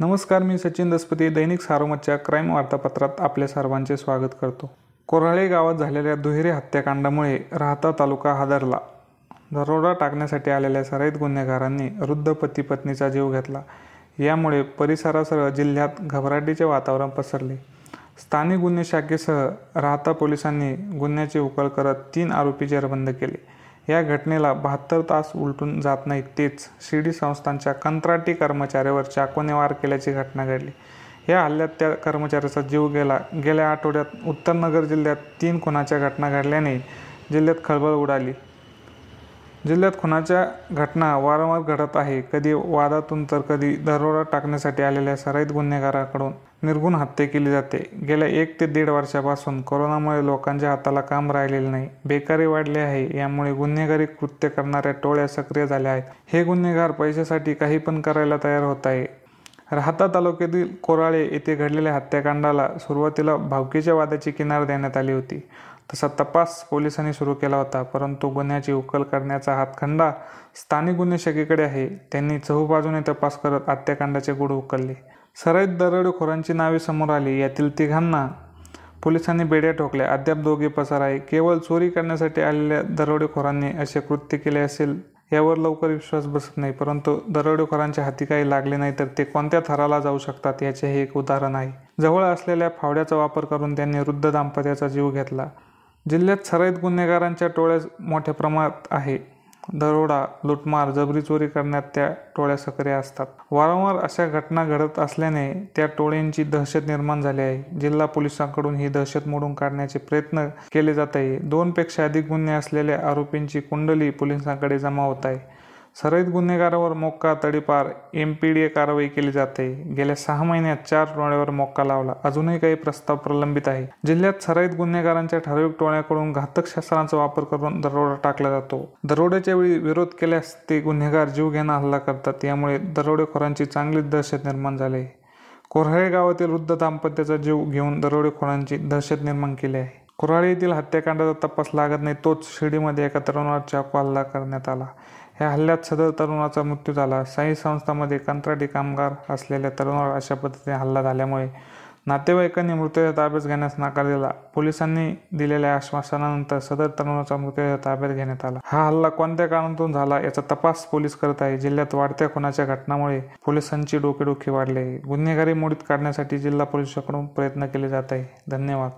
नमस्कार मी सचिन दसपती दैनिक सारोमतच्या क्राईम वार्तापत्रात आपल्या सर्वांचे स्वागत करतो. कोराळे गावात झालेल्या दुहेरी हत्याकांडामुळे राहता तालुका हादरला. दरोडा टाकण्यासाठी आलेल्या सराईत गुन्हेगारांनी वृद्ध पती पत्नीचा जीव घेतला. यामुळे परिसरासह जिल्ह्यात घबराटीचे वातावरण पसरले. स्थानिक गुन्हे शाखेसह राहता पोलिसांनी गुन्ह्याची उकल करत तीन आरोपी जेरबंद केले. या घटनेला बहात्तर तास उलटून जात नाहीत तेच शिर्डी संस्थांच्या कंत्राटी कर्मचाऱ्यावर चाकूने वार केल्याची घटना घडली. या हल्ल्यात त्या कर्मचाऱ्याचा जीव गेला. गेल्या आठवड्यात उत्तरनगर जिल्ह्यात तीन खुनाच्या घटना घडल्याने जिल्ह्यात खळबळ उडाली. जिल्ह्यात खुनाच्या घटना वारंवार घडत आहे. कधी वादातून तर कधी दरोडा टाकण्यासाठी आलेल्या सराईत गुन्हेगाराकडून निर्गुण हत्या केली जाते. गेल्या एक ते दीड वर्षापासून कोरोनामुळे लोकांच्या हाताला काम राहिलेले नाही. बेकारी वाढली आहे. यामुळे गुन्हेगारी कृत्य करणाऱ्या टोळ्या सक्रिय झाल्या आहेत. हे गुन्हेगार पैशासाठी काही पण करायला तयार होत आहे. राहता तालुक्यातील कोराळे येथे घडलेल्या हत्याकांडाला सुरुवातीला भावकीच्या वादाची किनार देण्यात आली होती. तसा तपास पोलिसांनी सुरू केला होता परंतु गुन्ह्याची उकल करण्याचा हातखंडा स्थानिक गुन्हे शाखेकडे आहे. त्यांनी चहूबाजूने तपास करत हत्याकांडाचे गुढ उकलले. सराईत दरोडेखोरांची नावे समोर आली. यातील तिघांना पोलिसांनी बेड्या ठोकल्या. अद्याप दोघे पसार आहे केवळ चोरी करण्यासाठी आलेल्या दरोडेखोरांनी असे कृत्य केले असेल यावर लवकर विश्वास बसत नाही. परंतु दरोडेखोरांच्या हाती काही लागले नाही तर ते कोणत्या थराला जाऊ शकतात याचे हे एक उदाहरण आहे. जवळ असलेल्या फावड्याचा वापर करून त्यांनी वृद्ध दाम्पत्याचा जीव घेतला. जिल्ह्यात सराईत गुन्हेगारांच्या टोळ्या मोठ्या प्रमाणात आहे. दरोडा लुटमार जबरी चोरी करण्यात त्या टोळ्या सक्रिय असतात. वारंवार अशा घटना घडत असल्याने त्या टोळ्यांची दहशत निर्माण झाली आहे. जिल्हा पोलिसांकडून ही दहशत मोडून काढण्याचे प्रयत्न केले जात आहे. दोनपेक्षा अधिक गुन्हे असलेल्या आरोपींची कुंडली पोलिसांकडे जमा होत आहे. सराईत गुन्हेगारावर मोक्का तडीपार एम पी डी ए कारवाई केली जाते. गेल्या सहा महिन्यात चार टोळ्यावर मोक्का लावला. अजूनही काही प्रस्ताव प्रलंबित आहे. जिल्ह्यात सराईत गुन्हेगारांच्या ठराविक टोळ्याकडून घातक शस्त्रांचा वापर करून दरोडा टाकला जातो. दरोड्याच्या वेळी विरोध केल्यास ते गुन्हेगार जीव घेणं हल्ला करतात. यामुळे दरोडेखोरांची चांगलीच दहशत निर्माण झाली आहे. कोऱ्हाळे गावातील वृद्ध दाम्पत्याचा जीव घेऊन दरोडेखोरांची दहशत निर्माण केली आहे. कोराळे येथील हत्याकांडाचा तपास लागत नाही तोच शिर्डीमध्ये एका तरुणावर चाकू हल्ला करण्यात आला. ह्या हल्ल्यात सदर तरुणाचा मृत्यू झाला. साई संस्थांमध्ये कंत्राटी कामगार असलेल्या तरुणावर अशा पद्धतीने हल्ला झाल्यामुळे नातेवाईकांनी मृतदेह ताब्यात घेण्यास नकार दिला. पोलिसांनी दिलेल्या आश्वासनानंतर सदर तरुणाचा मृतदेह ताब्यात घेण्यात आला. हा हल्ला कोणत्या कारणातून झाला याचा तपास पोलीस करत आहे. जिल्ह्यात वाढत्या खुनाच्या घटनामुळे पोलिसांची डोकेडोकी वाढली आहे. गुन्हेगारी मोडीत काढण्यासाठी जिल्हा पोलिसांकडून प्रयत्न केले जात आहे. धन्यवाद.